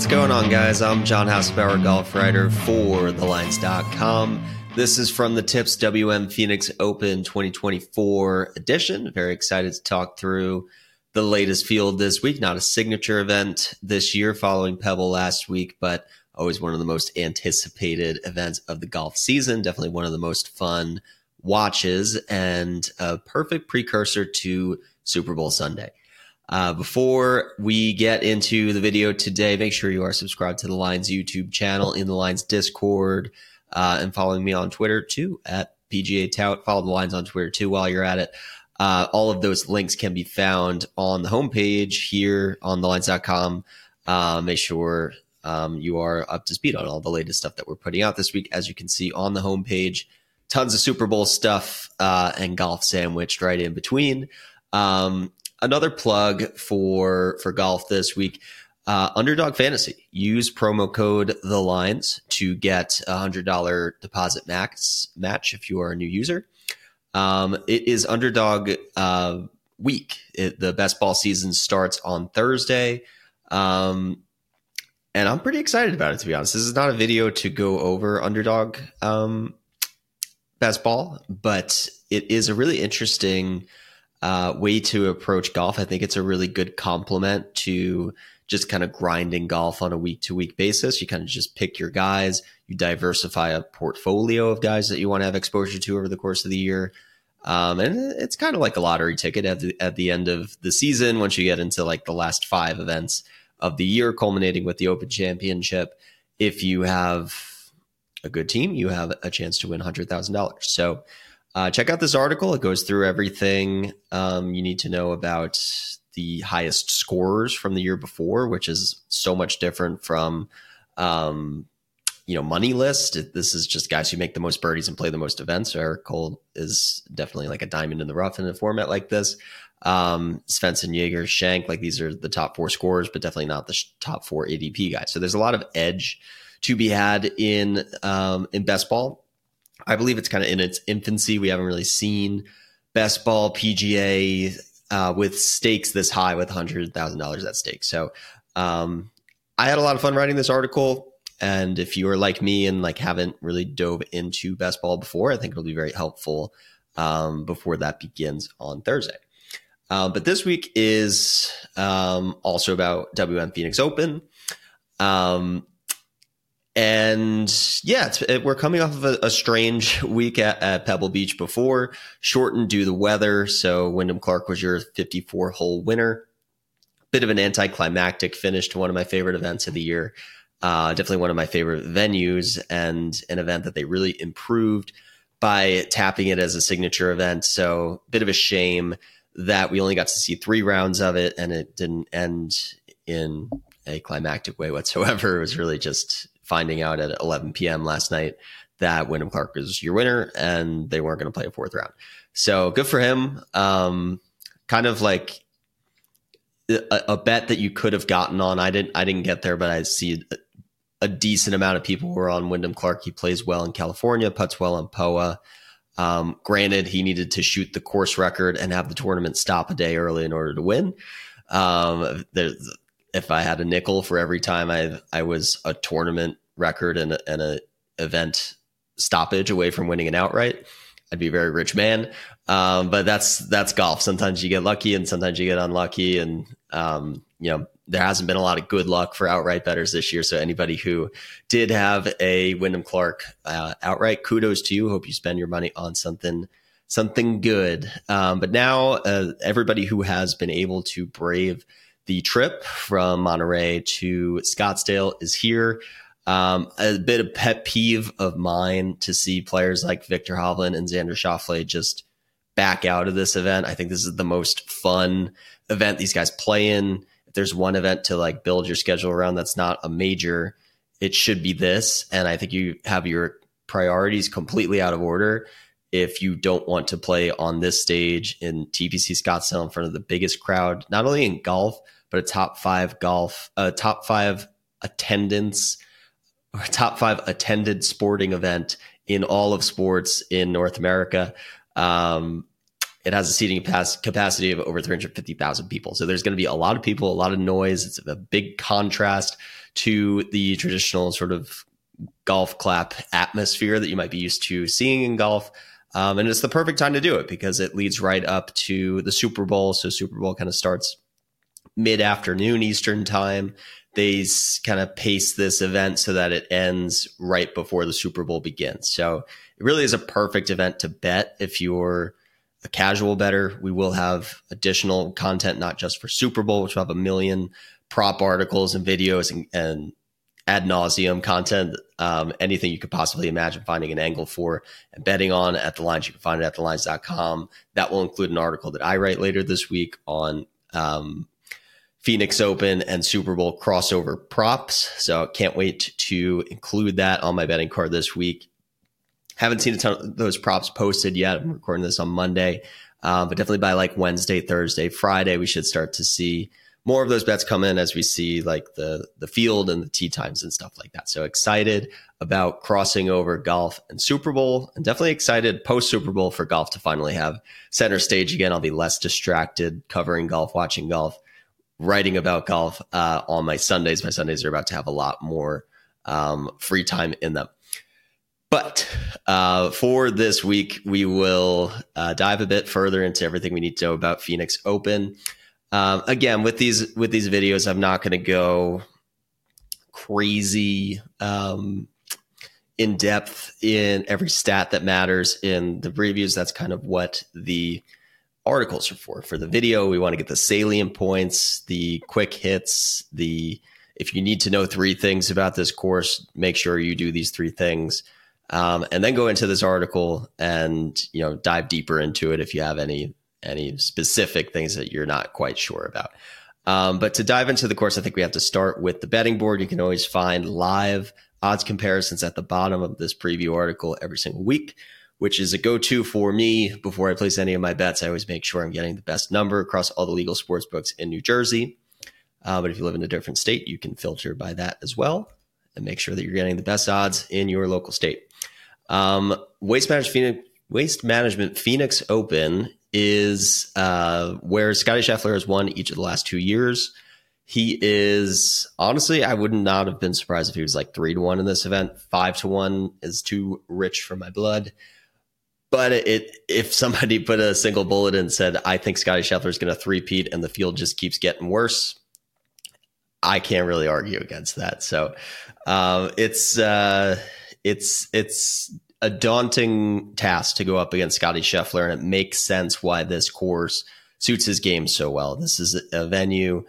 what's going on, guys? I'm John Haslbauer, golf writer for TheLines.com. This is from the Tips WM Phoenix Open 2024 edition. Very excited to talk through the latest field this week. Not a signature event this year following Pebble last week, but always one of the most anticipated events of the golf season. Definitely one of the most fun watches and a perfect precursor to Super Bowl Sunday. Uh, before we get into the video today, make sure you are subscribed to the Lines YouTube channel, in the Lines Discord, uh, and following me on Twitter too at PGA Tout. Follow the Lines on Twitter too while you're at it. Uh, all of those links can be found on the homepage here on thelines.com. Uh, make sure um, you are up to speed on all the latest stuff that we're putting out this week. As you can see on the homepage, tons of Super Bowl stuff uh, and golf sandwiched right in between. Um, another plug for for golf this week. Uh, Underdog Fantasy. Use promo code the lines to get a hundred dollar deposit max match if you are a new user. Um, it is Underdog uh, week. It, the best ball season starts on Thursday. Um, and I'm pretty excited about it, to be honest. This is not a video to go over Underdog um, best ball, but it is a really interesting uh, way to approach golf. I think it's a really good complement to just kind of grinding golf on a week to week basis. You kind of just pick your guys, you diversify a portfolio of guys that you want to have exposure to over the course of the year. Um, and it's kind of like a lottery ticket at the, at the end of the season once you get into like the last five events of the year, culminating with the Open Championship. If you have a good team, you have a chance to win $100,000. So, uh, check out this article. It goes through everything um, you need to know about the highest scorers from the year before, which is so much different from, um, you know, money list. This is just guys who make the most birdies and play the most events. Eric Cole is definitely like a diamond in the rough in a format like this. Um, Svensson, Jaeger, Schenk, like these are the top four scorers, but definitely not the top four ADP guys. So there's a lot of edge to be had in um, in best ball I believe it's kind of in its infancy. We haven't really seen best ball PGA uh, with stakes this high with hundred thousand dollars at stake. So um, I had a lot of fun writing this article. And if you are like me and like haven't really dove into best ball before, I think it'll be very helpful um, before that begins on Thursday. Uh, but this week is um, also about WM Phoenix Open. Um, and yeah, it, we're coming off of a, a strange week at, at, Pebble Beach before, shortened due to the weather. So Wyndham Clark was your 54 hole winner. Bit of an anticlimactic finish to one of my favorite events of the year. Uh, definitely one of my favorite venues and an event that they really improved by tapping it as a signature event. So, bit of a shame that we only got to see three rounds of it and it didn't end in a climactic way whatsoever. It was really just finding out at 11 p.m. last night that Wyndham Clark was your winner and they weren't going to play a fourth round. So good for him. Um, kind of like a, bet that you could have gotten on. I didn't. I didn't get there, but I see a, a decent amount of people were on Wyndham Clark. He plays well in California, puts well on POA. Um, granted, he needed to shoot the course record and have the tournament stop a day early in order to win. Um, if I had a nickel for every time I I was a tournament record and a, event stoppage away from winning an outright, I'd be a very rich man. Um, but that's that's golf. Sometimes you get lucky and sometimes you get unlucky, and um, you know there hasn't been a lot of good luck for outright betters this year. So anybody who did have a Wyndham Clark uh, outright, kudos to you. Hope you spend your money on something something good. Um, but now uh, everybody who has been able to brave the trip from Monterey to Scottsdale is here. Um, a bit of pet peeve of mine to see players like Viktor Hovland and Xander Schauffele just back out of this event. I think this is the most fun event these guys play in. If there's one event to like build your schedule around that's not a major, it should be this. And I think you have your priorities completely out of order if you don't want to play on this stage in TPC Scottsdale in front of the biggest crowd, not only in golf, but a top five golf, a top five attendance or top five attended sporting event in all of sports in North America. Um, it has a seating capacity of over 350,000 people. So there's going to be a lot of people, a lot of noise. It's a big contrast to the traditional sort of golf clap atmosphere that you might be used to seeing in golf. Um, and it's the perfect time to do it because it leads right up to the Super Bowl. So Super Bowl kind of starts mid afternoon Eastern time. They kind of pace this event so that it ends right before the Super Bowl begins. So it really is a perfect event to bet if you're a casual better. We will have additional content, not just for Super Bowl, which will have a million prop articles and videos and, and ad nauseum content, um, anything you could possibly imagine finding an angle for and betting on at the lines. You can find it at thelines.com. That will include an article that I write later this week on um, Phoenix Open and Super Bowl crossover props. So can't wait to include that on my betting card this week. Haven't seen a ton of those props posted yet. I'm recording this on Monday, uh, but definitely by like Wednesday, Thursday, Friday, we should start to see more of those bets come in as we see like the the field and the tee times and stuff like that. So excited about crossing over golf and Super Bowl, and definitely excited post Super Bowl for golf to finally have center stage again. I'll be less distracted covering golf, watching golf, writing about golf uh, on my Sundays. My Sundays are about to have a lot more um, free time in them. But uh, for this week, we will uh, dive a bit further into everything we need to know about Phoenix Open. Um, again, with these with these videos, I'm not going to go crazy um, in depth in every stat that matters in the previews. That's kind of what the articles are for. For the video, we want to get the salient points, the quick hits, the if you need to know three things about this course, make sure you do these three things um, and then go into this article and you know dive deeper into it if you have any any specific things that you're not quite sure about. Um, but to dive into the course, I think we have to start with the betting board. You can always find live odds comparisons at the bottom of this preview article every single week, which is a go to for me before I place any of my bets. I always make sure I'm getting the best number across all the legal sports books in New Jersey. Uh, but if you live in a different state, you can filter by that as well and make sure that you're getting the best odds in your local state. Um, Waste Management Phoenix, Waste Management Phoenix Open is uh, where Scotty Scheffler has won each of the last two years. He is honestly, I would not have been surprised if he was like three to one in this event. Five to one is too rich for my blood. But it, if somebody put a single bullet and said, "I think Scotty Scheffler is going to three-peat," and the field just keeps getting worse, I can't really argue against that. So um, it's uh, it's it's a daunting task to go up against Scotty Scheffler, and it makes sense why this course suits his game so well. This is a venue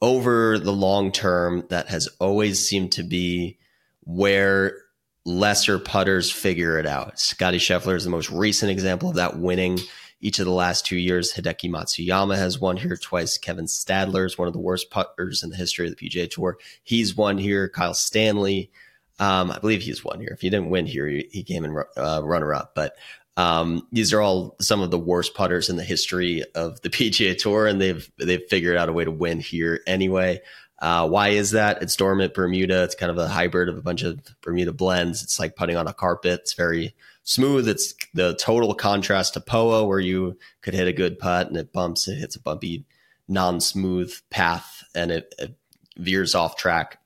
over the long term that has always seemed to be where lesser putters figure it out. Scotty Scheffler is the most recent example of that winning each of the last two years. Hideki Matsuyama has won here twice. Kevin Stadler is one of the worst putters in the history of the PGA Tour. He's won here. Kyle Stanley um, I believe he's won here. If he didn't win here, he, came in uh, runner up. But um, these are all some of the worst putters in the history of the PGA Tour, and they've they've figured out a way to win here anyway. Uh, why is that? It's dormant Bermuda. It's kind of a hybrid of a bunch of Bermuda blends. It's like putting on a carpet. It's very smooth. It's the total contrast to Poa, where you could hit a good putt and it bumps. It hits a bumpy, non-smooth path, and it, it veers off track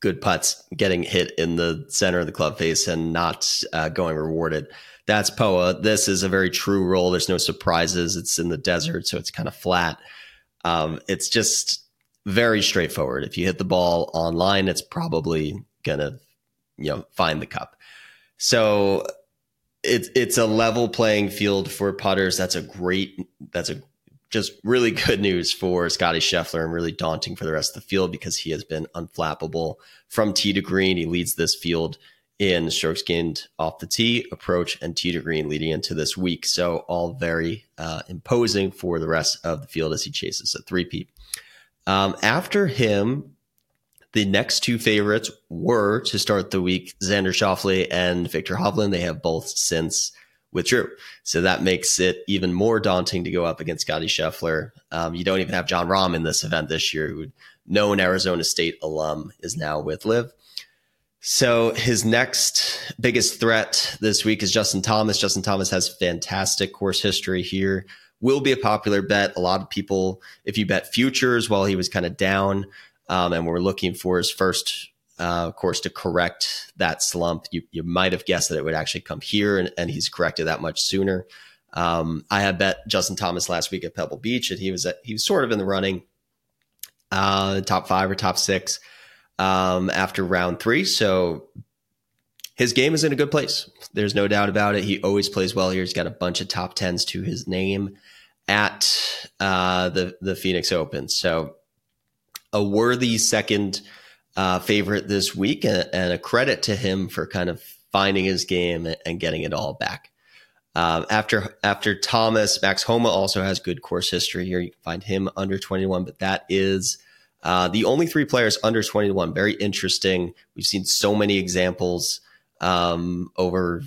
good putts getting hit in the center of the club face and not uh, going rewarded. That's Poa. This is a very true roll. There's no surprises. It's in the desert, so it's kind of flat. Um, it's just very straightforward. If you hit the ball online, it's probably gonna, you know, find the cup. So it's it's a level playing field for putters. That's a great. That's a just really good news for Scotty Scheffler and really daunting for the rest of the field because he has been unflappable from tee to green. He leads this field in strokes gained off the tee, approach, and tee to green leading into this week. So all very uh, imposing for the rest of the field as he chases a three-peat. Um, after him, the next two favorites were to start the week Xander Schauffele and Viktor Hovland. They have both since withdrew. So that makes it even more daunting to go up against Scotty Scheffler. Um, you don't even have Jon Rahm in this event this year, who known Arizona State alum is now with LIV. So his next biggest threat this week is Justin Thomas. Justin Thomas has fantastic course history here. Will be a popular bet. A lot of people, if you bet futures while he was kind of down, um, and we're looking for his first uh, course to correct that slump. You, you might have guessed that it would actually come here, and, and he's corrected that much sooner. Um, I had bet Justin Thomas last week at Pebble Beach, and he was at, he was sort of in the running, uh, top five or top six um, after round three. So his game is in a good place. There's no doubt about it. He always plays well here. He's got a bunch of top tens to his name at uh, the the Phoenix Open. So a worthy second uh, favorite this week, and, and, a credit to him for kind of finding his game and getting it all back. Um, after after Thomas, Max Homa also has good course history here. You can find him under 21, but that is uh, the only three players under 21. Very interesting. We've seen so many examples um, over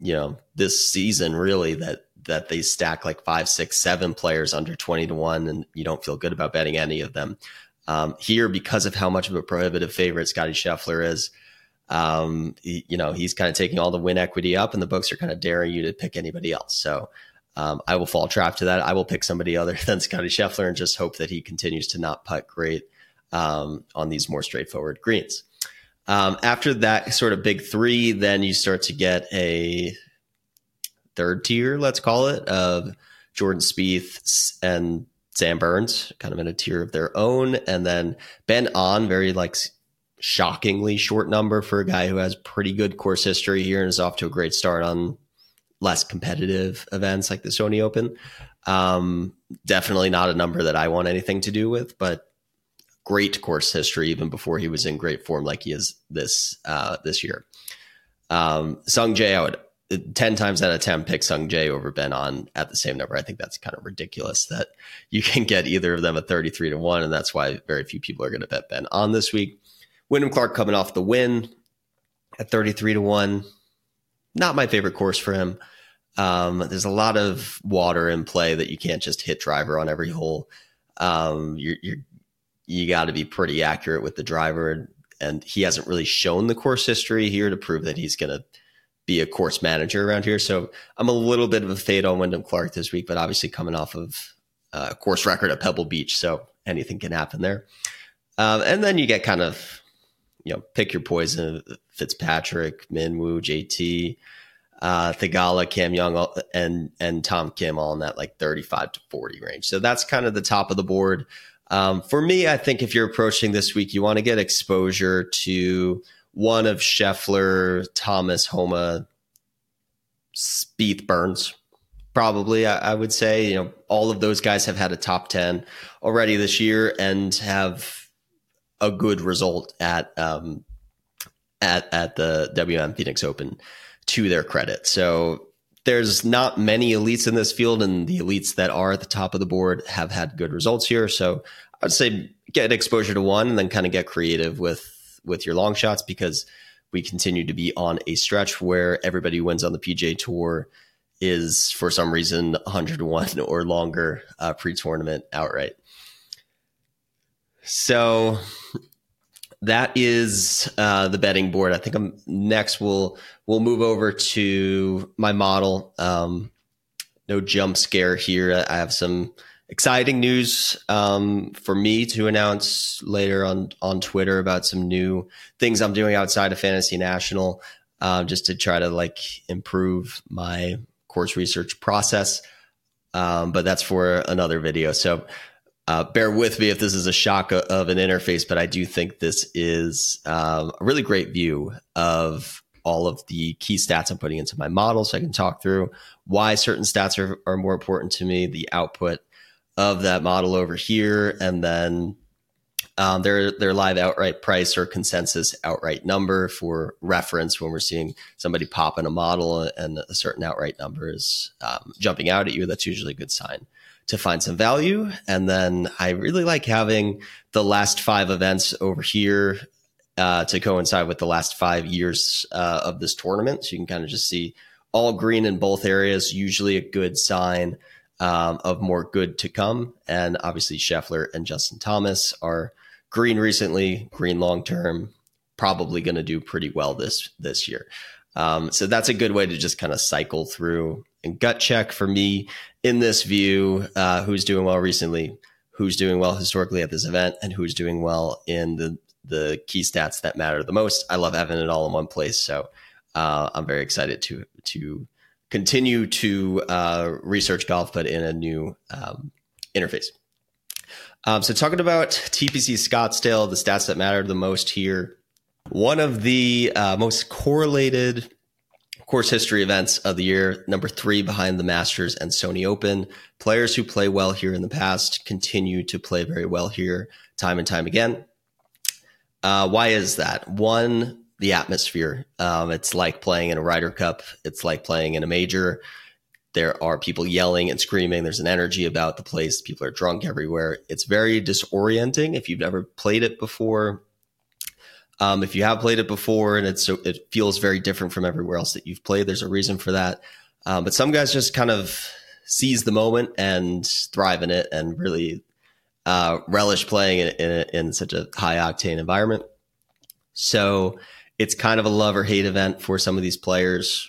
you know this season, really that that they stack like five, six, seven players under 20 to one, and you don't feel good about betting any of them. Um, here, because of how much of a prohibitive favorite Scotty Scheffler is, um, he, you know, he's kind of taking all the win equity up, and the books are kind of daring you to pick anybody else. So um, I will fall trap to that. I will pick somebody other than Scotty Scheffler and just hope that he continues to not putt great um, on these more straightforward greens. Um, after that sort of big three, then you start to get a third tier, let's call it, of Jordan Spieth and Sam Burns, kind of in a tier of their own, and then Ben An, very like shockingly short number for a guy who has pretty good course history here and is off to a great start on less competitive events like the Sony Open. Um, definitely not a number that I want anything to do with, but great course history even before he was in great form like he is this uh, this year. Um, Sung Jae, I would 10 times out of 10 pick Sung Jae over Ben An at the same number. I think that's kind of ridiculous that you can get either of them at 33 to 1. And that's why very few people are going to bet Ben An this week. Wyndham Clark coming off the win at 33 to 1. Not my favorite course for him. Um, there's a lot of water in play that you can't just hit driver on every hole. Um, you're, you're you got to be pretty accurate with the driver, and he hasn't really shown the course history here to prove that he's going to be a course manager around here. So I'm a little bit of a fade on Wyndham Clark this week, but obviously coming off of a course record at Pebble Beach, so anything can happen there. Um, and then you get kind of, you know, pick your poison: Fitzpatrick, Minwoo, JT, uh, Theegala, Cam Young, and and Tom Kim all in that like 35 to 40 range. So that's kind of the top of the board. Um, for me, I think if you're approaching this week, you want to get exposure to one of Scheffler, Thomas, Homa, Spieth, Burns. Probably, I, I, would say, you know, all of those guys have had a top 10 already this year and have a good result at, um, at, at the WM Phoenix Open to their credit. So there's not many elites in this field, and the elites that are at the top of the board have had good results here. So I'd say get exposure to one and then kind of get creative with with your long shots because we continue to be on a stretch where everybody who wins on the PGA Tour is for some reason 101 or longer uh, pre-tournament outright. So that is uh, the betting board. I think I'm next. We'll we'll move over to my model. Um, no jump scare here. I have some exciting news um, for me to announce later on on Twitter about some new things I'm doing outside of Fantasy National, uh, just to try to like improve my course research process. Um, but that's for another video. So uh, bear with me if this is a shock of an interface, but I do think this is um, a really great view of all of the key stats I'm putting into my model so I can talk through why certain stats are, are more important to me, the output of that model over here, and then um, their their live outright price or consensus outright number for reference when we're seeing somebody pop in a model and a certain outright number is um, jumping out at you. That's usually a good sign to find some value. And then I really like having the last five events over here uh, to coincide with the last five years uh, of this tournament. So you can kind of just see all green in both areas, usually a good sign um, of more good to come. And obviously, Scheffler and Justin Thomas are green recently, green long term, probably going to do pretty well this this year. Um, so that's a good way to just kind of cycle through and gut check for me in this view. Uh, who's doing well recently? who's doing well historically at this event and who's doing well in the the key stats that matter the most. I love having it all in one place, so uh, I'm very excited to to continue to uh, research golf, but in a new um, interface. Um, so, talking about TPC Scottsdale, the stats that matter the most here. One of the uh, most correlated course history events of the year, number three behind the Masters and Sony Open. Players who play well here in the past continue to play very well here time and time again. Uh, why is that? One, the atmosphere. Um, it's like playing in a Ryder Cup. It's like playing in a major. There are people yelling and screaming. There's an energy about the place. People are drunk everywhere. It's very disorienting if you've never played it before. Um, if you have played it before and it's it feels very different from everywhere else that you've played, there's a reason for that. Um, but some guys just kind of seize the moment and thrive in it and really uh, relish playing in, in, in such a high octane environment. So it's kind of a love or hate event for some of these players,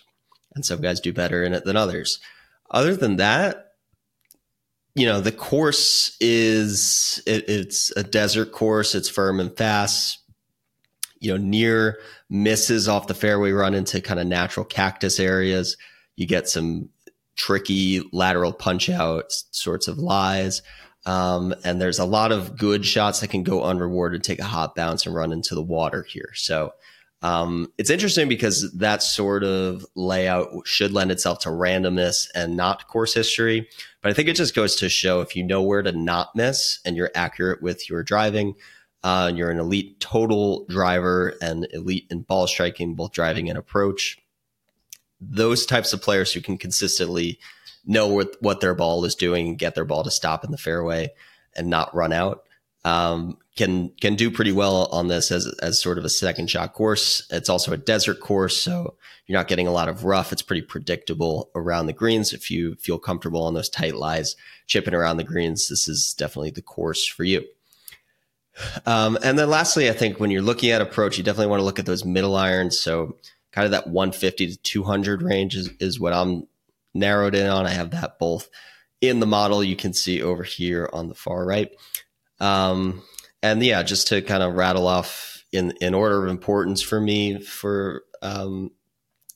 and some guys do better in it than others. Other than that, you know, the course is it, it's a desert course. It's firm and fast. You know, near misses off the fairway run into kind of natural cactus areas. You get some tricky lateral punch out sorts of lies. Um, and there's a lot of good shots that can go unrewarded, take a hot bounce and run into the water here. So um, it's interesting because that sort of layout should lend itself to randomness and not course history. But I think it just goes to show if you know where to not miss and you're accurate with your driving, uh, and you're an elite total driver and elite in ball striking, both driving and approach. Those types of players who can consistently know what, what their ball is doing and get their ball to stop in the fairway and not run out. Um, can can do pretty well on this as as sort of a second shot course. It's also a desert course, so you're not getting a lot of rough. It's pretty predictable around the greens. If you feel comfortable on those tight lies, chipping around the greens, this is definitely the course for you. Um, and then lastly, I think when you're looking at approach, you definitely want to look at those middle irons. So kind of that 150 to 200 range is, is what I'm narrowed in on. I have that both in the model you can see over here on the far right. Um, and yeah, just to kind of rattle off in, in order of importance for me for um,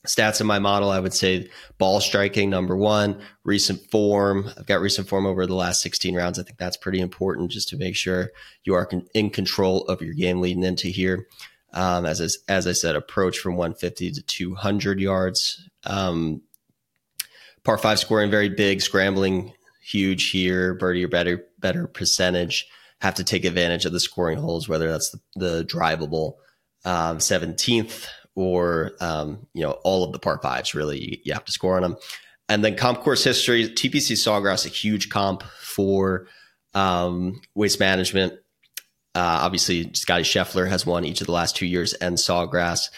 stats in my model, I would say ball striking, number one, recent form. I've got recent form over the last 16 rounds. I think that's pretty important just to make sure you are in control of your game leading into here. Um, as, I, as I said, approach from 150 to 200 yards. Um, par five scoring very big, scrambling huge here, birdie or better better percentage. Have to take advantage of the scoring holes, whether that's the, the drivable um, 17th or um, you know all of the par fives. Really, you, you, have to score on them. And then comp course history, TPC Sawgrass, a huge comp for um, waste management. Uh, obviously, Scotty Scheffler has won each of the last two years, and Sawgrass.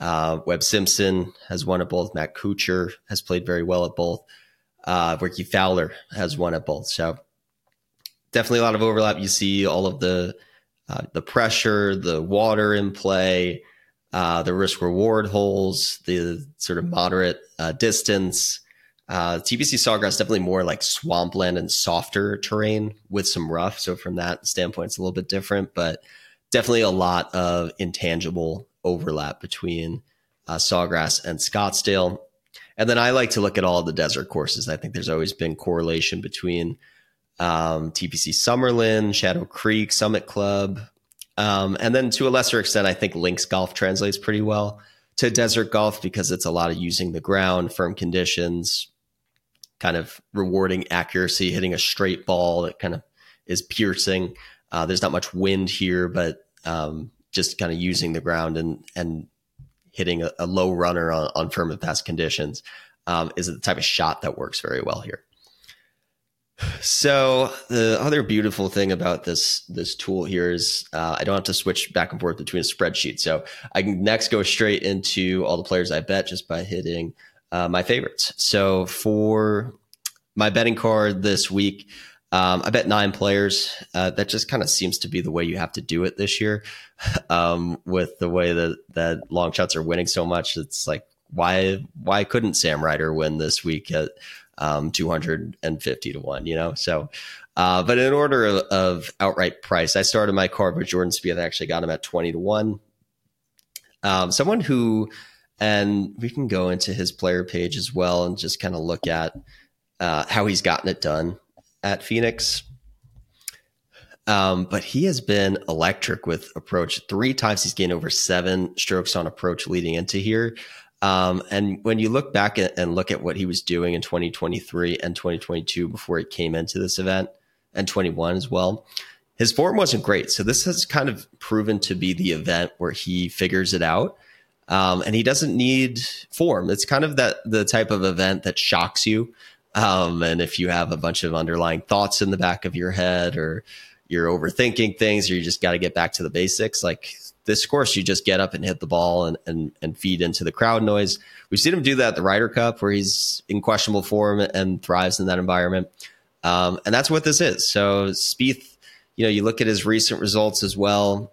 Uh, Webb Simpson has won at both. Matt Kuchar has played very well at both. Uh, Rickie Fowler has won at both. So definitely a lot of overlap. You see all of the uh, the pressure, the water in play, uh, the risk reward holes, the sort of moderate uh, distance. Uh, TPC Sawgrass definitely more like swampland and softer terrain with some rough. So from that standpoint, it's a little bit different, but definitely a lot of intangible overlap between uh, Sawgrass and Scottsdale. And then I like to look at all the desert courses. I think there's always been correlation between um, TPC Summerlin, Shadow Creek, Summit Club. Um, and then to a lesser extent, I think links golf translates pretty well to desert golf because it's a lot of using the ground, firm conditions, kind of rewarding accuracy, hitting a straight ball that kind of is piercing. Uh, there's not much wind here, but um, just kind of using the ground and and hitting a, a low runner on, on, firm and fast conditions um, is the type of shot that works very well here. So the other beautiful thing about this this tool here is uh, I don't have to switch back and forth between a spreadsheet. So I can next go straight into all the players I bet just by hitting uh, my favorites. So for my betting card this week, um, I bet nine players. Uh, that just kind of seems to be the way you have to do it this year. Um, with the way that that long shots are winning so much, it's like why why couldn't Sam Ryder win this week at um, 250 to one? You know, so Uh, but in order of, outright price, I started my card with Jordan Spieth. I actually got him at 20 to 1. Um, someone who, and we can go into his player page as well and just kind of look at uh, how he's gotten it done at Phoenix. Um, but he has been electric with approach. Three times he's gained over seven strokes on approach leading into here. Um, and when you look back and look at what he was doing in 2023 and 2022 before he came into this event, and 21 as well, his form wasn't great. So this has kind of proven to be the event where he figures it out. Um, and he doesn't need form. It's kind of that the type of event that shocks you. Um, and if you have a bunch of underlying thoughts in the back of your head, or you're overthinking things, or you just got to get back to the basics, like this course, you just get up and hit the ball and, and, and feed into the crowd noise. We've seen him do that at the Ryder Cup, where he's in questionable form and thrives in that environment. Um, and that's what this is. So Spieth, you know, you look at his recent results as well.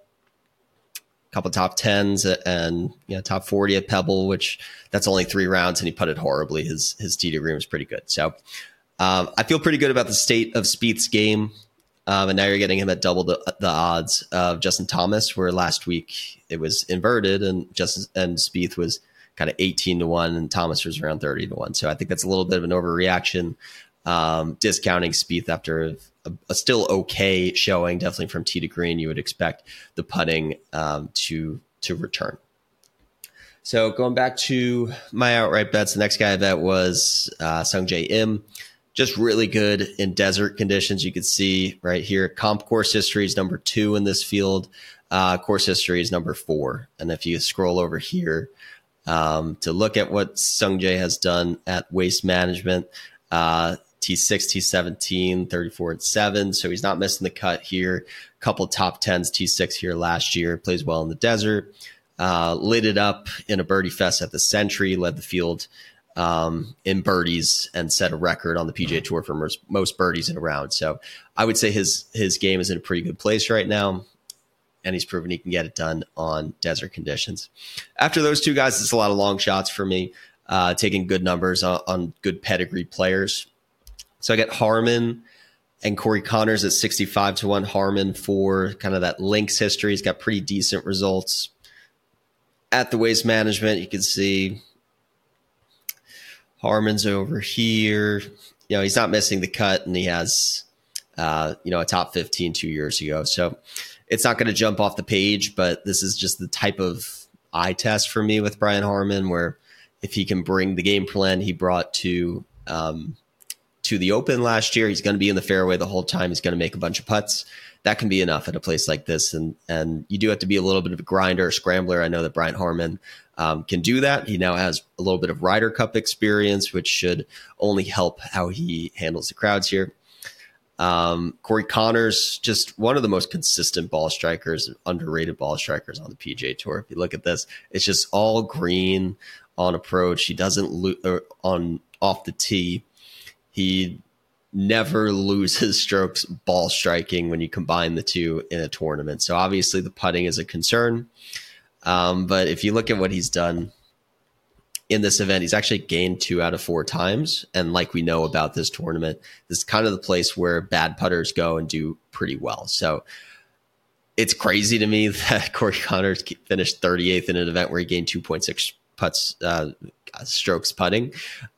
A couple top tens and you know top forty at Pebble, which that's only three rounds, and he putted horribly. His his tee to green was pretty good. So um, I feel pretty good about the state of Spieth's game. Um, and now you're getting him at double the, the odds of Justin Thomas, where last week it was inverted and Justin and Spieth was kind of 18 to 1 and Thomas was around 30 to 1. So I think that's a little bit of an overreaction, um, discounting Spieth after a, a, still okay showing, definitely from tee to green. You would expect the putting um, to to return. So going back to my outright bets, the next guy I bet was uh, Sungjae Im just really good in desert conditions. You can see right here, comp course history is number two in this field. Uh, course history is number four. And if you scroll over here um, to look at what Sungjae has done at waste management, uh, T6, T17, 34 and 7. So he's not missing the cut here. Couple top 10s, T6 here last year. Plays well in the desert. Uh, lit it up in a birdie fest at the Sentry, led the field um, in birdies and set a record on the PGA Tour for most, most birdies in a round. So I would say his his game is in a pretty good place right now, and he's proven he can get it done on desert conditions. After those two guys, it's a lot of long shots for me, uh, taking good numbers on, on good pedigree players. So I get Harman and Corey Conners at 65 to 1. Harman for kind of that links history. He's got pretty decent results. At the waste management, you can see Harman's over here. You know, he's not missing the cut and he has, uh, you know, a top 15 two years ago. So it's not going to jump off the page, but this is just the type of eye test for me with Brian Harman, where if he can bring the game plan he brought to, um, to the open last year, he's going to be in the fairway the whole time. He's going to make a bunch of putts. That can be enough at a place like this. And, and you do have to be a little bit of a grinder, scrambler. I know that Brian Harman um, can do that. He now has a little bit of Ryder Cup experience, which should only help how he handles the crowds here. Um, Corey Conners, just one of the most consistent ball strikers, underrated ball strikers on the PGA Tour. If you look at this, it's just all green on approach. He doesn't lo- on off the tee. He never loses strokes ball striking when you combine the two in a tournament. So obviously the putting is a concern. Um, but if you look at what he's done in this event, he's actually gained two out of four times. And like we know about this tournament, this is kind of the place where bad putters go and do pretty well. So it's crazy to me that Corey Conners finished 38th in an event where he gained 2.6 putts, uh, strokes putting.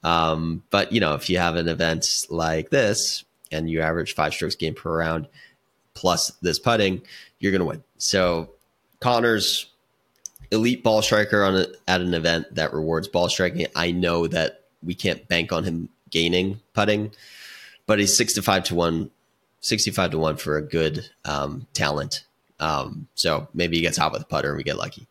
Um, but you know, if you have an event like this and you average five strokes gained per round plus this putting, you're going to win. So Conners, elite ball striker on a, at an event that rewards ball striking. I know that we can't bank on him gaining putting, but he's 65 to 1, 65 to 1 for a good um, talent. Um, so maybe he gets hot with a putter and we get lucky.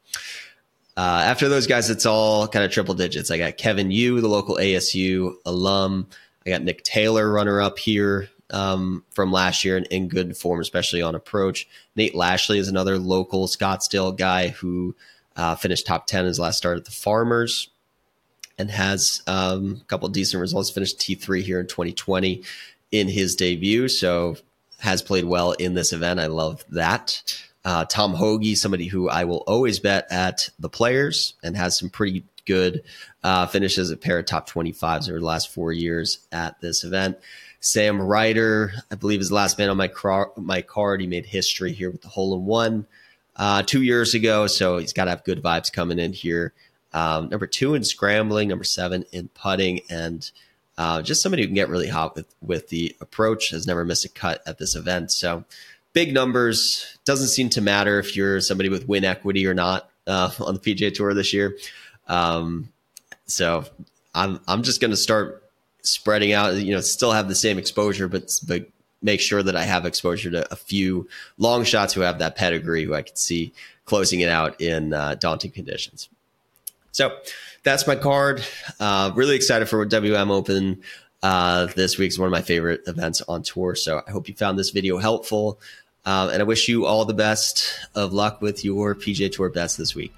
Uh, after those guys, it's all kind of triple digits. I got Kevin Yu, the local ASU alum. I got Nick Taylor, runner up here um, from last year and in good form, especially on approach. Nate Lashley is another local Scottsdale guy who uh, finished top 10 his last start at the Farmers and has um, a couple decent results. Finished T3 here in 2020 in his debut. So has played well in this event. I love that. Uh, Tom Hoge, somebody who I will always bet at the players and has some pretty good uh, finishes at pair of top 25s over the last four years at this event. Sam Ryder, I believe, is the last man on my car- my card. He made history here with the hole in one uh, two years ago, so he's got to have good vibes coming in here. Um, number two in scrambling, number seven in putting, and uh, just somebody who can get really hot with with the approach. Has never missed a cut at this event, so big numbers. Doesn't seem to matter if you're somebody with win equity or not uh, on the PGA Tour this year. Um, so I'm I'm just going to start spreading out. You know, still have the same exposure, but but make sure that I have exposure to a few long shots who have that pedigree, who I can see closing it out in uh, daunting conditions. So that's my card. Uh, really excited for WM Open. Uh, this week is one of my favorite events on tour. So I hope you found this video helpful. Um, and I wish you all the best of luck with your PGA Tour best this week.